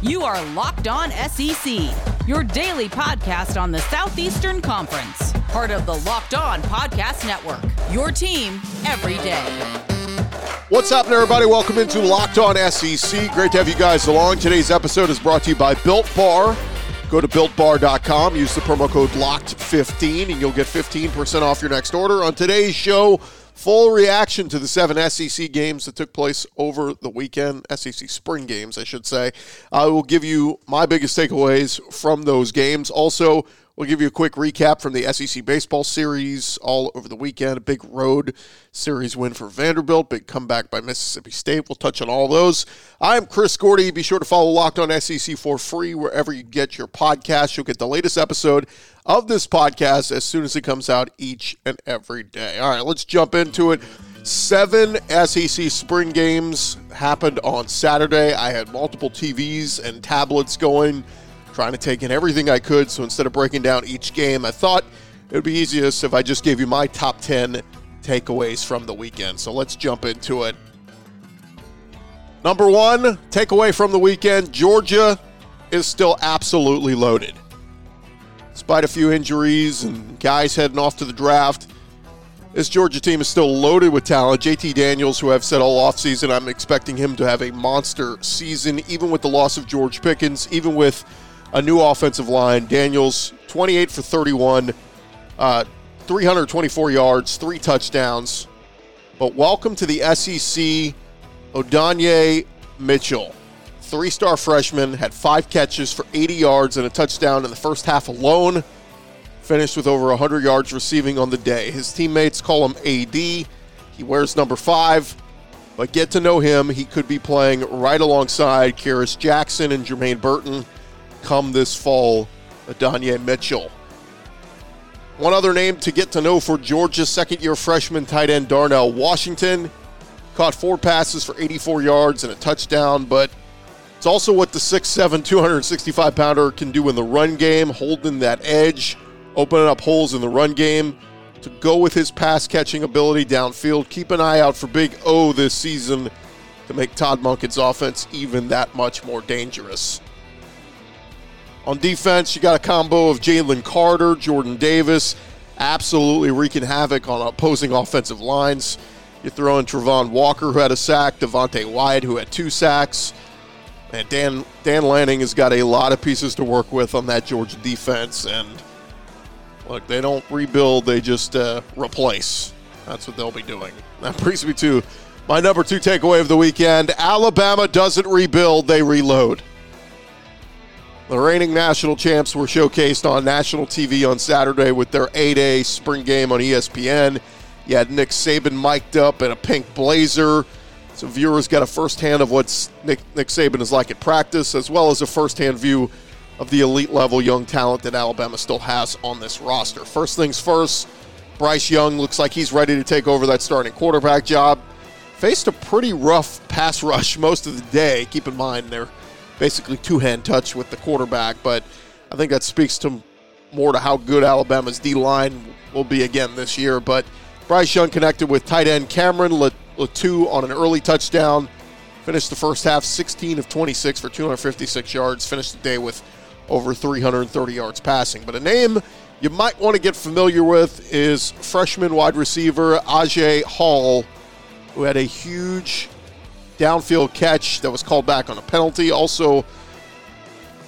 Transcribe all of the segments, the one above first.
You are Locked On SEC, your daily podcast on the Southeastern Conference, part of the Locked On Podcast Network. Your team every day. What's happening, everybody? Welcome into Locked On SEC. Great to have you guys along. Today's episode is brought to you by Built Bar. Go to builtbar.com, use the promo code LOCKED15, and you'll get 15% off your next order. On today's show, full reaction to the seven SEC games that took place over the weekend, SEC spring games, I should say. I will give you my biggest takeaways from those games. Also, We'll give you a quick recap from the SEC baseball series all over the weekend. A big road series win for Vanderbilt, big comeback by Mississippi State. We'll touch on all those. I'm Chris Gordy. Be sure to follow Locked On SEC for free wherever you get your podcast. You'll get the latest episode of this podcast as soon as it comes out each and every day. All right, let's jump into it. Seven SEC spring games happened on Saturday. I had multiple TVs and tablets going trying to take in everything I could. So instead of breaking down each game, I thought it would be easiest if I just gave you my top 10 takeaways from the weekend. So let's jump into it. Number one takeaway from the weekend Georgia is still absolutely loaded. Despite a few injuries and guys heading off to the draft, this Georgia team is still loaded with talent. JT Daniels, who I've said all offseason, I'm expecting him to have a monster season, even with the loss of George Pickens, even with a new offensive line. Daniels, 28 for 31, uh, 324 yards, three touchdowns. But welcome to the SEC, Adonai Mitchell. Three star freshman, had five catches for 80 yards and a touchdown in the first half alone. Finished with over 100 yards receiving on the day. His teammates call him AD. He wears number five, but get to know him. He could be playing right alongside Kearis Jackson and Jermaine Burton come this fall, Adonai Mitchell. One other name to get to know for Georgia's second year freshman tight end Darnell Washington. Caught four passes for 84 yards and a touchdown, but it's also what the 6'7, 265 pounder can do in the run game, holding that edge, opening up holes in the run game. To go with his pass catching ability downfield, keep an eye out for Big O this season to make Todd Monken's offense even that much more dangerous. On defense, you got a combo of Jalen Carter, Jordan Davis, absolutely wreaking havoc on opposing offensive lines. You throw in Travon Walker, who had a sack, Devonte Wyatt, who had two sacks. And Dan Dan Lanning has got a lot of pieces to work with on that Georgia defense. And look, they don't rebuild; they just uh, replace. That's what they'll be doing. That brings me to my number two takeaway of the weekend: Alabama doesn't rebuild; they reload. The reigning national champs were showcased on national TV on Saturday with their A-Day spring game on ESPN. You had Nick Saban mic'd up in a pink blazer. So viewers got a firsthand of what Nick, Nick Saban is like at practice, as well as a firsthand view of the elite level young talent that Alabama still has on this roster. First things first, Bryce Young looks like he's ready to take over that starting quarterback job. Faced a pretty rough pass rush most of the day. Keep in mind, they're basically two hand touch with the quarterback. But I think that speaks to more to how good Alabama's D line will be again this year. But Bryce Young connected with tight end Cameron Latu on an early touchdown. Finished the first half 16 of 26 for 256 yards. Finished the day with over 330 yards passing. But a name you might want to get familiar with is freshman wide receiver Agiye Hall, who had a huge downfield catch that was called back on a penalty. Also,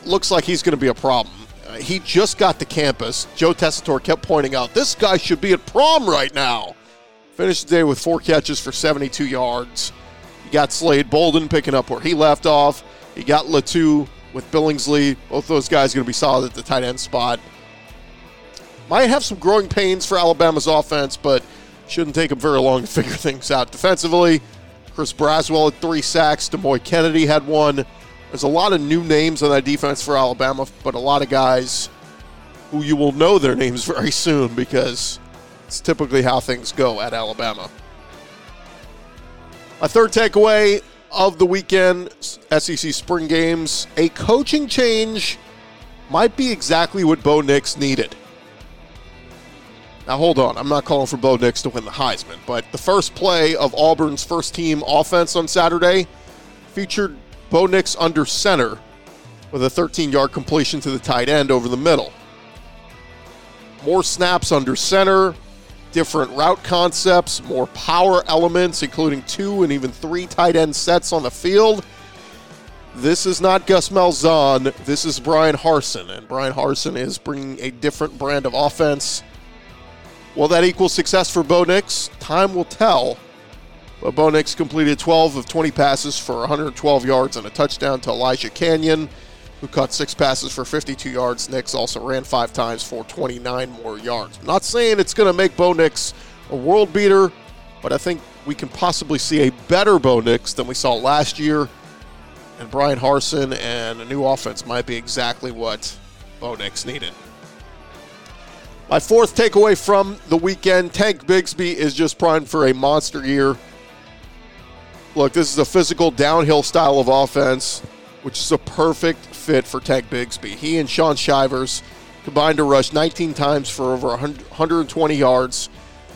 looks like he's going to be a problem. Uh, he just got to campus. Joe Tessitore kept pointing out this guy should be at prom right now. Finished the day with four catches for 72 yards. He got Slade Bolden picking up where he left off. He got Latu with Billingsley. Both those guys going to be solid at the tight end spot. Might have some growing pains for Alabama's offense, but shouldn't take them very long to figure things out. Defensively, Chris Braswell had three sacks. Demouy Kennedy had one. There's a lot of new names on that defense for Alabama, but a lot of guys who you will know their names very soon because it's typically how things go at Alabama. A third takeaway of the weekend SEC spring games a coaching change might be exactly what Bo Nix needed. Now, hold on. I'm not calling for Bo Nix to win the Heisman, but the first play of Auburn's first team offense on Saturday featured Bo Nix under center with a 13 yard completion to the tight end over the middle. More snaps under center, different route concepts, more power elements, including two and even three tight end sets on the field. This is not Gus Malzahn. This is Bryan Harsin, and Bryan Harsin is bringing a different brand of offense. Will that equal success for Bo Nix? Time will tell. But Bo Nix completed 12 of 20 passes for 112 yards and a touchdown to Elijah Canion, who caught six passes for 52 yards. Nix also ran five times for 29 more yards. I'm not saying it's going to make Bo Nix a world beater, but I think we can possibly see a better Bo Nix than we saw last year and Bryan Harsin and a new offense might be exactly what Bo Nix needed. My fourth takeaway from the weekend Tank Bigsby is just primed for a monster year. Look, this is a physical downhill style of offense, which is a perfect fit for Tank Bigsby. He and Shaun Shivers combined to rush 19 times for over 120 yards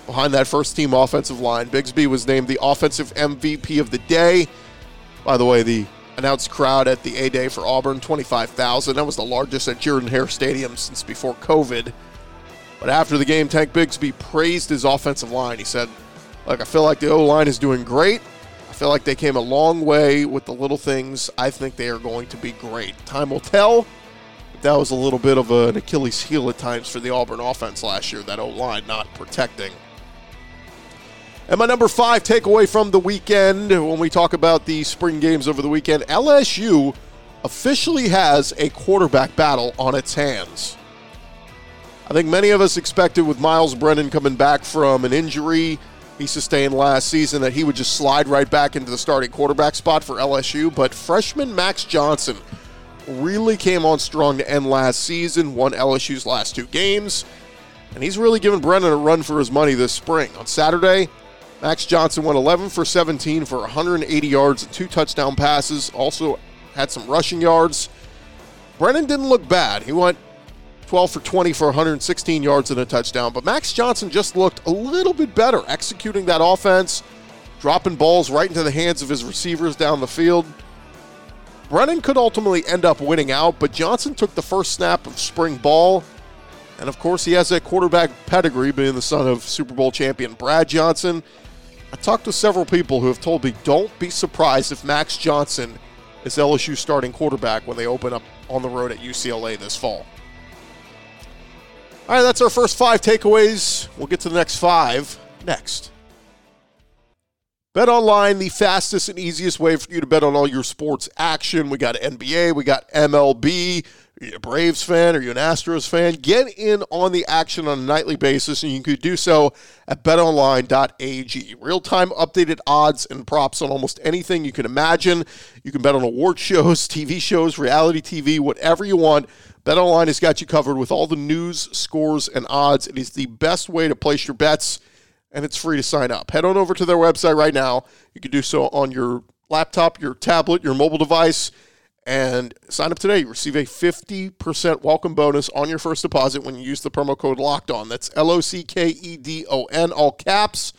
behind that first team offensive line. Bigsby was named the offensive MVP of the day. By the way, the announced crowd at the A Day for Auburn 25,000. That was the largest at Jordan Hare Stadium since before COVID. But after the game, Tank Bigsby praised his offensive line. He said, Look, I feel like the O line is doing great. I feel like they came a long way with the little things. I think they are going to be great. Time will tell. But that was a little bit of an Achilles heel at times for the Auburn offense last year, that O line not protecting and my number five takeaway from the weekend when we talk about the spring games over the weekend LSU officially has a quarterback battle on its hands. I think many of us expected with Myles Brennan coming back from an injury he sustained last season that he would just slide right back into the starting quarterback spot for LSU, but freshman Max Johnson really came on strong to end last season, won LSU's last two games, and he's really given Brennan a run for his money this spring. On Saturday, Max Johnson went 11 for 17 for 180 yards and two touchdown passes. Also had some rushing yards. Brennan didn't look bad. He went 12 for 20 for 116 yards and a touchdown. But Max Johnson just looked a little bit better executing that offense, dropping balls right into the hands of his receivers down the field. Brennan could ultimately end up winning out, but Johnson took the first snap of spring ball. And of course, he has that quarterback pedigree, being the son of Super Bowl champion Brad Johnson. I talked to several people who have told me don't be surprised if Max Johnson is LSU starting quarterback when they open up on the road at UCLA this fall. All right, that's our first five takeaways. We'll get to the next five next. Bet online, the fastest and easiest way for you to bet on all your sports action. We got NBA, we got MLB, are you a Braves fan? Are you an Astros fan? Get in on the action on a nightly basis, and you can do so at betonline.ag. Real time updated odds and props on almost anything you can imagine. You can bet on award shows, TV shows, reality TV, whatever you want. BetOnline has got you covered with all the news, scores, and odds. It is the best way to place your bets, and it's free to sign up. Head on over to their website right now. You can do so on your laptop, your tablet, your mobile device and sign up today. Receive a 50% welcome bonus on your first deposit when you use the promo code locked on. That's L O C K E D O N, all caps.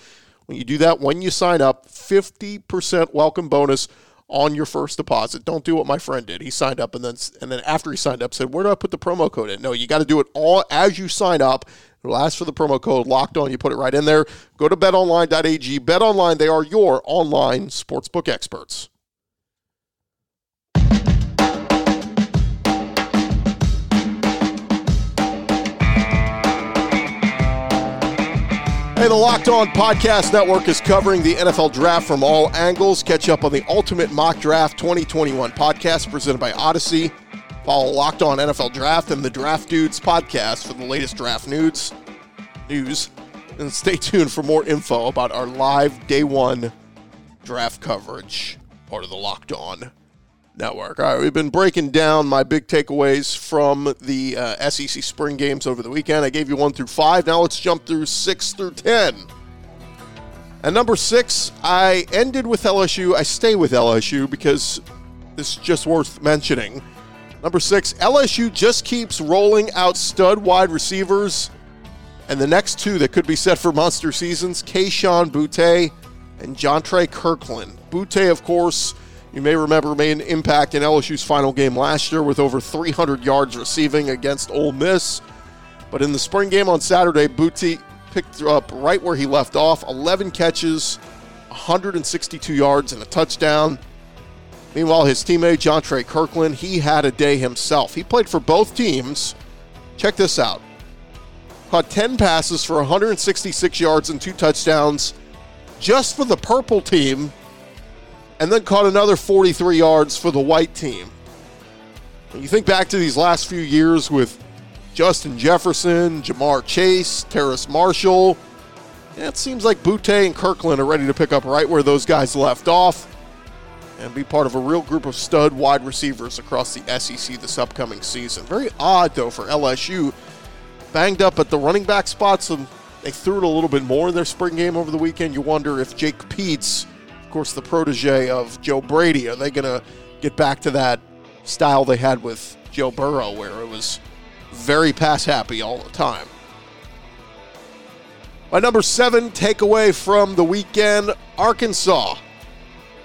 When you do that, when you sign up, 50% welcome bonus on your first deposit. Don't do what my friend did. He signed up and then and then after he signed up said, "Where do I put the promo code in?" No, you got to do it all as you sign up. It'll ask for the promo code locked on. You put it right in there. Go to betonline.ag. BetOnline, they are your online sportsbook experts. Hey, the Locked On Podcast Network is covering the NFL Draft from all angles. Catch up on the Ultimate Mock Draft 2021 podcast presented by Audacy. Follow Locked On NFL Draft and the Draft Dudes podcast for the latest draft news. News, and stay tuned for more info about our live day one draft coverage, part of the Locked On Network. All right, we've been breaking down my big takeaways from the uh, SEC spring games over the weekend. I gave you one through five. Now let's jump through six through ten. And number six, I ended with LSU. I stay with LSU because it's just worth mentioning. Number six, LSU just keeps rolling out stud wide receivers. And the next two that could be set for monster seasons, Kayshon Boutte and Jontre Kirklin. Boutte, of course, You may remember made an impact in LSU's final game last year with over 300 yards receiving against Ole Miss. But in the spring game on Saturday, Boutte picked up right where he left off 11 catches, 162 yards, and a touchdown. Meanwhile, his teammate, Jontre Kirklin, he had a day himself. He played for both teams. Check this out. Caught 10 passes for 166 yards and two touchdowns just for the purple team, and then caught another 43 yards for the white team. When you think back to these last few years with Justin Jefferson, Ja'Marr Chase, Terrace Marshall, yeah, it seems like Boutte and Kirklin are ready to pick up right where those guys left off and be part of a real group of stud wide receivers across the SEC this upcoming season. Very odd, though, for LSU. Banged up at the running back spots, and they threw it a little bit more in their spring game over the weekend. You wonder if Jake Peetz, of course, the protege of Joe Brady, are they going to get back to that style they had with Joe Burrow, where it was very pass happy all the time? My number seven takeaway from the weekend Arkansas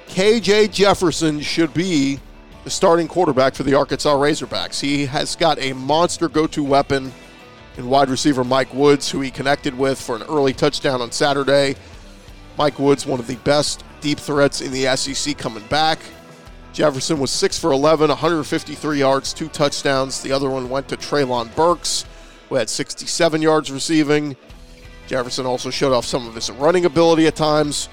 KJ Jefferson should be the starting quarterback for the Arkansas Razorbacks. He has got a monster go to weapon in wide receiver Mike Woods, who he connected with for an early touchdown on Saturday. Mike Woods, one of the best deep threats in the SEC, coming back. Jefferson was 6 for 11, 153 yards, two touchdowns. The other one went to Treylon Burks, who had 67 yards receiving. Jefferson also showed off some of his running ability at times.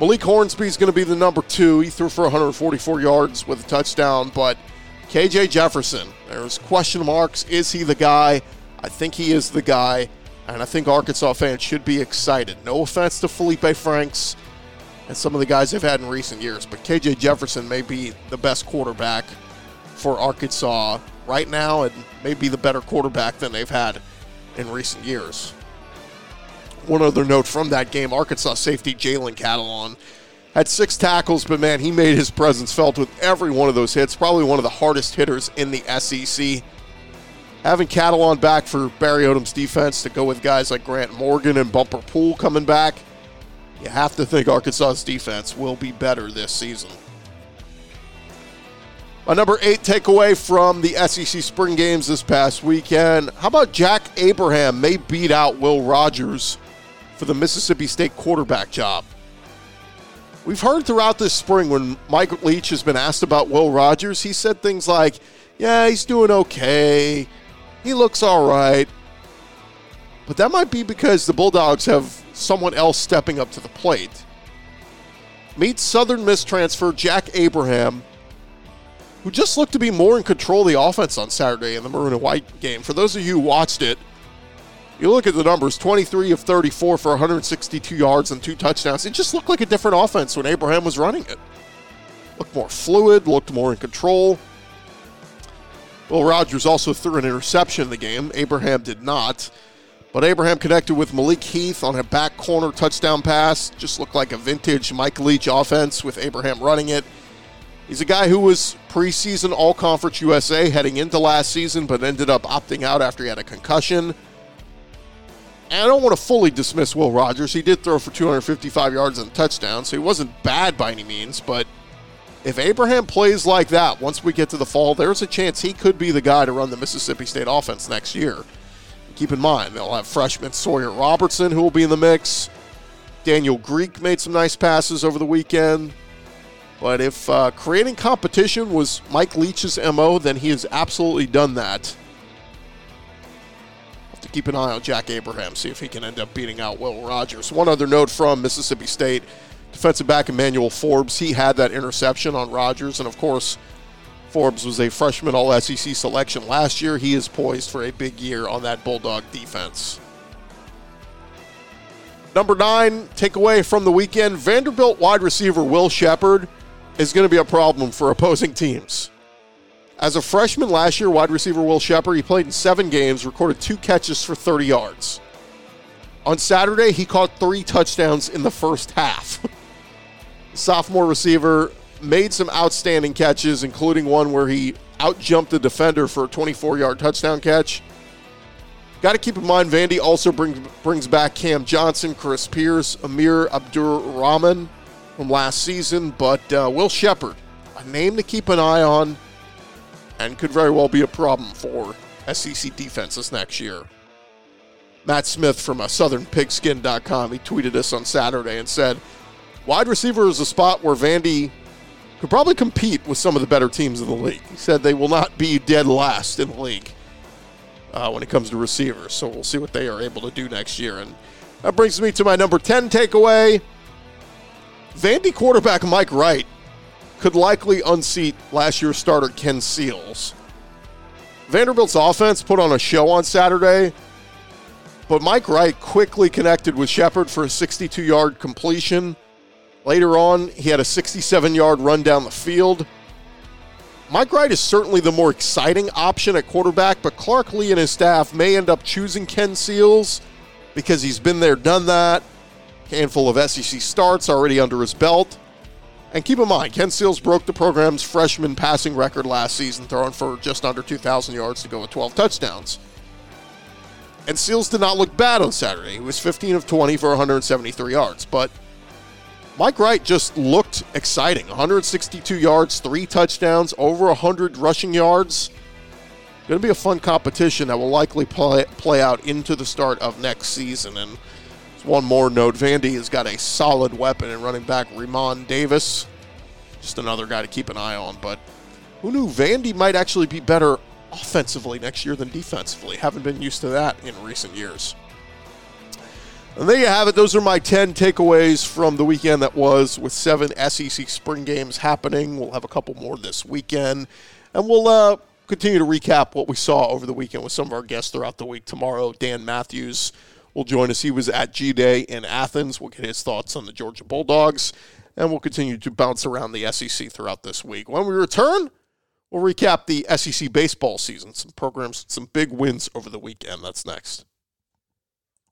Malik Hornsby is going to be the number two. He threw for 144 yards with a touchdown, but KJ Jefferson, there's question marks. Is he the guy? I think he is the guy, and I think Arkansas fans should be excited. No offense to Felipe Franks and some of the guys they've had in recent years, but KJ Jefferson may be the best quarterback for Arkansas right now and may be the better quarterback than they've had in recent years. One other note from that game Arkansas safety Jalen Catalon had six tackles, but man, he made his presence felt with every one of those hits. Probably one of the hardest hitters in the SEC. Having Catalon back for Barry Odom's defense to go with guys like Grant Morgan and Bumper Pool coming back, you have to think Arkansas's defense will be better this season. My number eight takeaway from the SEC spring games this past weekend how about Jack Abraham may beat out Will Rogers for the Mississippi State quarterback job. We've heard throughout this spring when Mike Leach has been asked about Will Rogers, he said things like, Yeah, he's doing okay. He looks all right. But that might be because the Bulldogs have someone else stepping up to the plate. Meet Southern Miss transfer Jack Abraham, who just looked to be more in control of the offense on Saturday in the Maroon and White game. For those of you who watched it, you look at the numbers 23 of 34 for 162 yards and two touchdowns. It just looked like a different offense when Abraham was running it. Looked more fluid, looked more in control. Will Rogers also threw an interception in the game. Abraham did not. But Abraham connected with Malik Heath on a back corner touchdown pass. Just looked like a vintage Mike Leach offense with Abraham running it. He's a guy who was preseason All Conference USA heading into last season, but ended up opting out after he had a concussion. And I don't want to fully dismiss Will Rogers. He did throw for 255 yards and a touchdown, so he wasn't bad by any means. But if Abraham plays like that once we get to the fall, there's a chance he could be the guy to run the Mississippi State offense next year. Keep in mind, they'll have freshman Sawyer Robertson who will be in the mix. Daniel Greek made some nice passes over the weekend. But if uh, creating competition was Mike Leach's MO, then he has absolutely done that Have to keep an eye on Jack Abraham, see if he can end up beating out Will Rogers. One other note from Mississippi State defensive back Emmanuel Forbes, he had that interception on Rogers, and of course, Forbes was a freshman All SEC selection last year. He is poised for a big year on that Bulldog defense. Number nine, takeaway from the weekend Vanderbilt wide receiver Will Sheppard is going to be a problem for opposing teams. As a freshman last year, wide receiver Will Sheppard, he played in seven games, recorded two catches for 30 yards. On Saturday, he caught three touchdowns in the first half. Sophomore receiver made some outstanding catches, including one where he outjumped the defender for a 24 yard touchdown catch. Got to keep in mind, Vandy also brings, brings back Cam Johnson, Chris Pierce, Amir Abdur Rahman from last season, but uh, Will Sheppard name to keep an eye on and could very well be a problem for SEC defenses next year. Matt Smith from uh, SouthernPigskin.com, he tweeted us on Saturday and said, Wide receiver is a spot where Vandy could probably compete with some of the better teams in the league. He said they will not be dead last in the league uh, when it comes to receivers. So we'll see what they are able to do next year. And that brings me to my number 10 takeaway. Vandy quarterback Mike Wright could likely unseat last year's starter Ken Seals. Vanderbilt's offense put on a show on Saturday, but Mike Wright quickly connected with Sheppard for a 62 yard completion. Later on, he had a 67 yard run down the field. Mike Wright is certainly the more exciting option at quarterback, but Clark Lea and his staff may end up choosing Ken Seals because he's been there, done that. Handful of SEC starts already under his belt. And keep in mind, Ken Seals broke the program's freshman passing record last season, throwing for just under 2,000 yards to go with 12 touchdowns. And Seals did not look bad on Saturday. He was 15 of 20 for 173 yards. But Mike Wright just looked exciting 162 yards, three touchdowns, over 100 rushing yards. Going to be a fun competition that will likely play, play out into the start of next season. And one more note Vandy has got a solid weapon in running back Re'Mahn Davis. Just another guy to keep an eye on. But who knew Vandy might actually be better offensively next year than defensively? Haven't been used to that in recent years. And there you have it. Those are my 10 takeaways from the weekend that was with seven SEC spring games happening. We'll have a couple more this weekend. And we'll uh, continue to recap what we saw over the weekend with some of our guests throughout the week. Tomorrow, Dan Matthews will join us. He was at G Day in Athens. We'll get his thoughts on the Georgia Bulldogs, and we'll continue to bounce around the SEC throughout this week. When we return, we'll recap the SEC baseball season, some programs, some big wins over the weekend. That's next.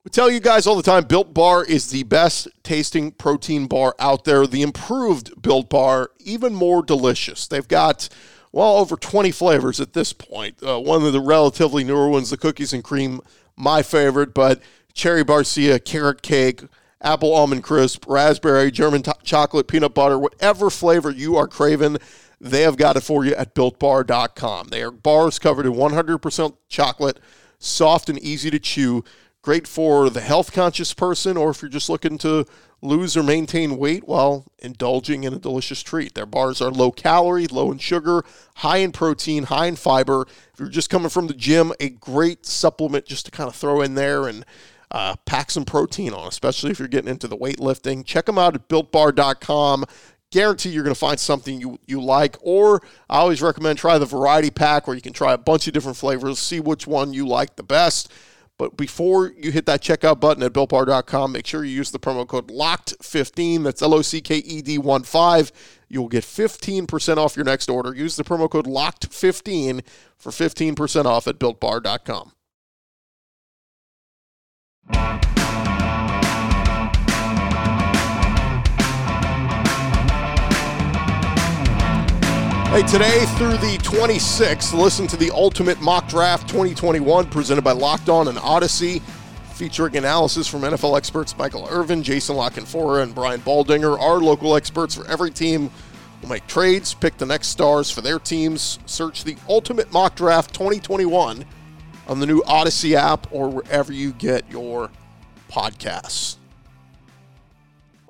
We tell you guys all the time Built Bar is the best tasting protein bar out there. The improved Built Bar, even more delicious. They've got, well, over 20 flavors at this point. Uh, one of the relatively newer ones, the cookies and cream, my favorite, but cherry barcia, carrot cake, apple almond crisp, raspberry, German t- chocolate, peanut butter, whatever flavor you are craving, they have got it for you at builtbar.com. They are bars covered in 100% chocolate, soft and easy to chew, great for the health conscious person, or if you're just looking to lose or maintain weight while indulging in a delicious treat. Their bars are low calorie, low in sugar, high in protein, high in fiber. If you're just coming from the gym, a great supplement just to kind of throw in there and uh, pack some protein on, especially if you're getting into the weightlifting. Check them out at builtbar.com. Guarantee you're going to find something you, you like. Or I always recommend try the variety pack where you can try a bunch of different flavors, see which one you like the best. But before you hit that checkout button at builtbar.com, make sure you use the promo code LOCKED15. That's L O C K E D 1 5. You will get 15% off your next order. Use the promo code LOCKED15 for 15% off at builtbar.com. Hey, today through the 26th, listen to the Ultimate Mock Draft 2021 presented by Locked On and Audacy, featuring analysis from NFL experts Michael Irvin, Jason La Canfora, and Brian Baldinger. Our local experts for every team will make trades, pick the next stars for their teams. Search the Ultimate Mock Draft 2021 on the new Audacy app or wherever you get your podcasts.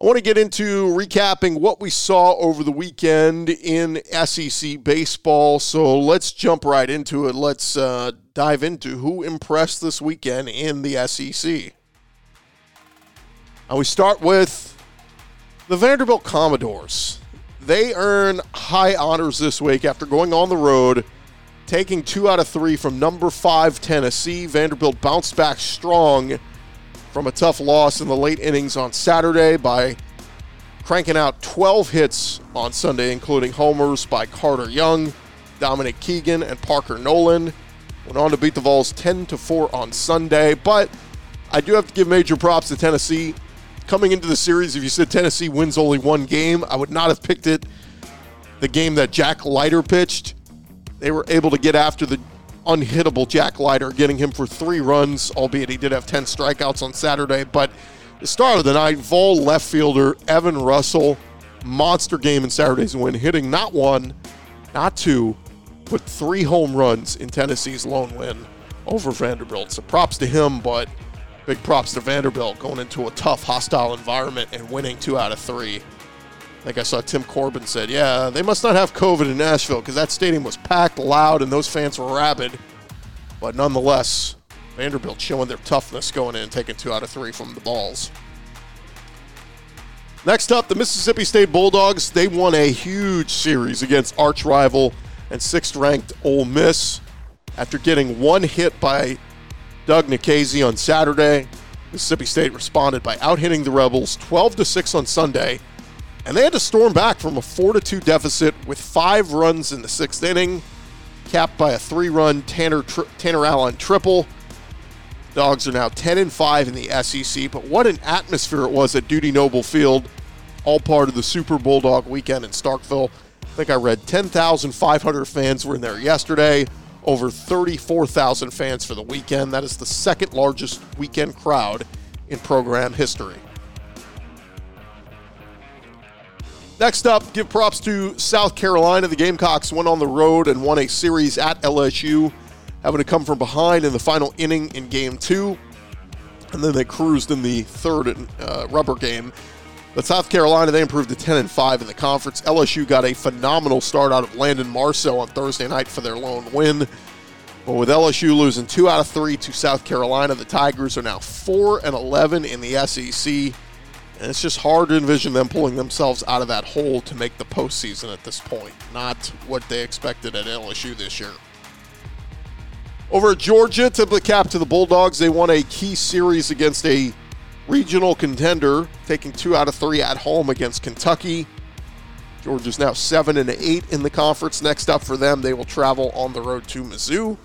I want to get into recapping what we saw over the weekend in SEC baseball. So let's jump right into it. Let's uh, dive into who impressed this weekend in the SEC. Now we start with the Vanderbilt Commodores. They earn high honors this week after going on the road, taking two out of three from number five Tennessee. Vanderbilt bounced back strong from a tough loss in the late innings on Saturday by cranking out 12 hits on Sunday, including homers by Carter Young, Dominic Keegan, and Parker Noland. Went on to beat the Vols 10 to 4 on Sunday, but I do have to give major props to Tennessee. Coming into the series, if you said Tennessee wins only one game, I would not have picked it. The game that Jack Leiter pitched, they were able to get after the unhittable Jack Leiter, getting him for three runs, albeit he did have 10 strikeouts on Saturday. But the star of the night, Vol left fielder Evan Russell monster game in Saturday's win, hitting not one, not two, but three home runs in Tennessee's lone win over Vanderbilt. So props to him, but big props to Vanderbilt going into a tough, hostile environment and winning two out of three. Like I saw Tim Corbin said, yeah, they must not have COVID in Nashville because that stadium was packed, loud, and those fans were rabid. But nonetheless, Vanderbilt showing their toughness going in and taking two out of three from the Vols. Next up, the Mississippi State Bulldogs. They won a huge series against arch rival and sixth ranked Ole Miss after getting one hit by Doug Nikhazy on Saturday. Mississippi State responded by out hitting the Rebels 12 to 6 on Sunday, and they had to storm back from a 4 to 2 deficit with five runs in the sixth inning, capped by a three run Tanner, tri- Tanner Allen triple. Dogs are now 10 and 5 in the SEC, but what an atmosphere it was at Dudy Noble Field, all part of the Super Bulldog weekend in Starkville. I think I read 10,500 fans were in there yesterday, over 34,000 fans for the weekend. That is the second largest weekend crowd in program history. Next up, give props to South Carolina. The Gamecocks went on the road and won a series at LSU, having to come from behind in the final inning in game two. And then they cruised in the third uh, rubber game. But South Carolina, they improved to 10 and 5 in the conference. LSU got a phenomenal start out of Landon Marceaux on Thursday night for their lone win. But with LSU losing two out of three to South Carolina, the Tigers are now 4 and 11 in the SEC. And it's just hard to envision them pulling themselves out of that hole to make the postseason at this point. Not what they expected at LSU this year. Over at Georgia, tip the cap to the Bulldogs. They won a key series against a regional contender, taking two out of three at home against Kentucky. Georgia's now seven and eight in the conference. Next up for them, they will travel on the road to Mizzou.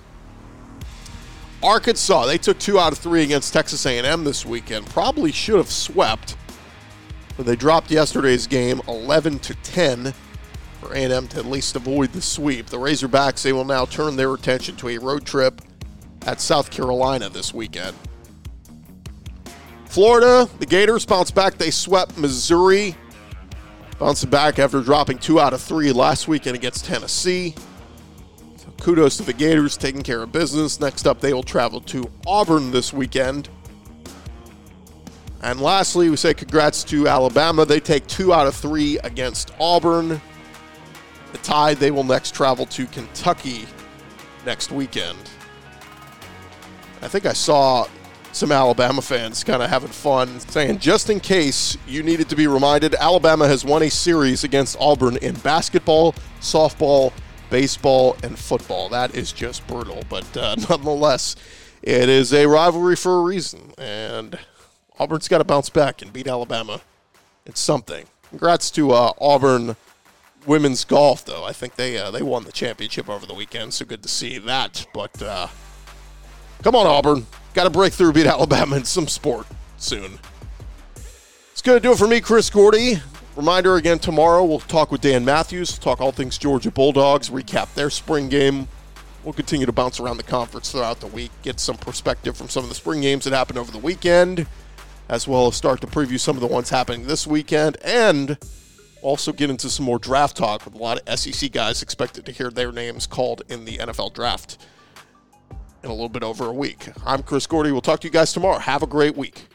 Arkansas, they took two out of three against Texas A&M this weekend. Probably should have swept, they dropped yesterday's game 11 to 10 for A&M to at least avoid the sweep. The Razorbacks, they will now turn their attention to a road trip at South Carolina this weekend. Florida, the Gators bounce back. They swept Missouri, bouncing back after dropping two out of three last weekend against Tennessee. So kudos to the Gators taking care of business. Next up, they will travel to Auburn this weekend. And lastly, we say congrats to Alabama. They take two out of three against Auburn. The Tide, they will next travel to Kentucky next weekend. I think I saw some Alabama fans kind of having fun, saying just in case you needed to be reminded, Alabama has won a series against Auburn in basketball, softball, baseball, and football. That is just brutal, but uh, nonetheless, it is a rivalry for a reason, and Auburn's got to bounce back and beat Alabama. It's something. Congrats to uh, Auburn women's golf, though. I think they uh, they won the championship over the weekend, so good to see that. But uh, come on, Auburn. Got to break through, beat Alabama in some sport soon. It's going to do it for me, Chris Gordy. Reminder again tomorrow, we'll talk with Dan Matthews, talk all things Georgia Bulldogs, recap their spring game. We'll continue to bounce around the conference throughout the week, get some perspective from some of the spring games that happened over the weekend, as well as start to preview some of the ones happening this weekend, and also get into some more draft talk with a lot of SEC guys expected to hear their names called in the NFL draft in a little bit over a week. I'm Chris Gordy. We'll talk to you guys tomorrow. Have a great week.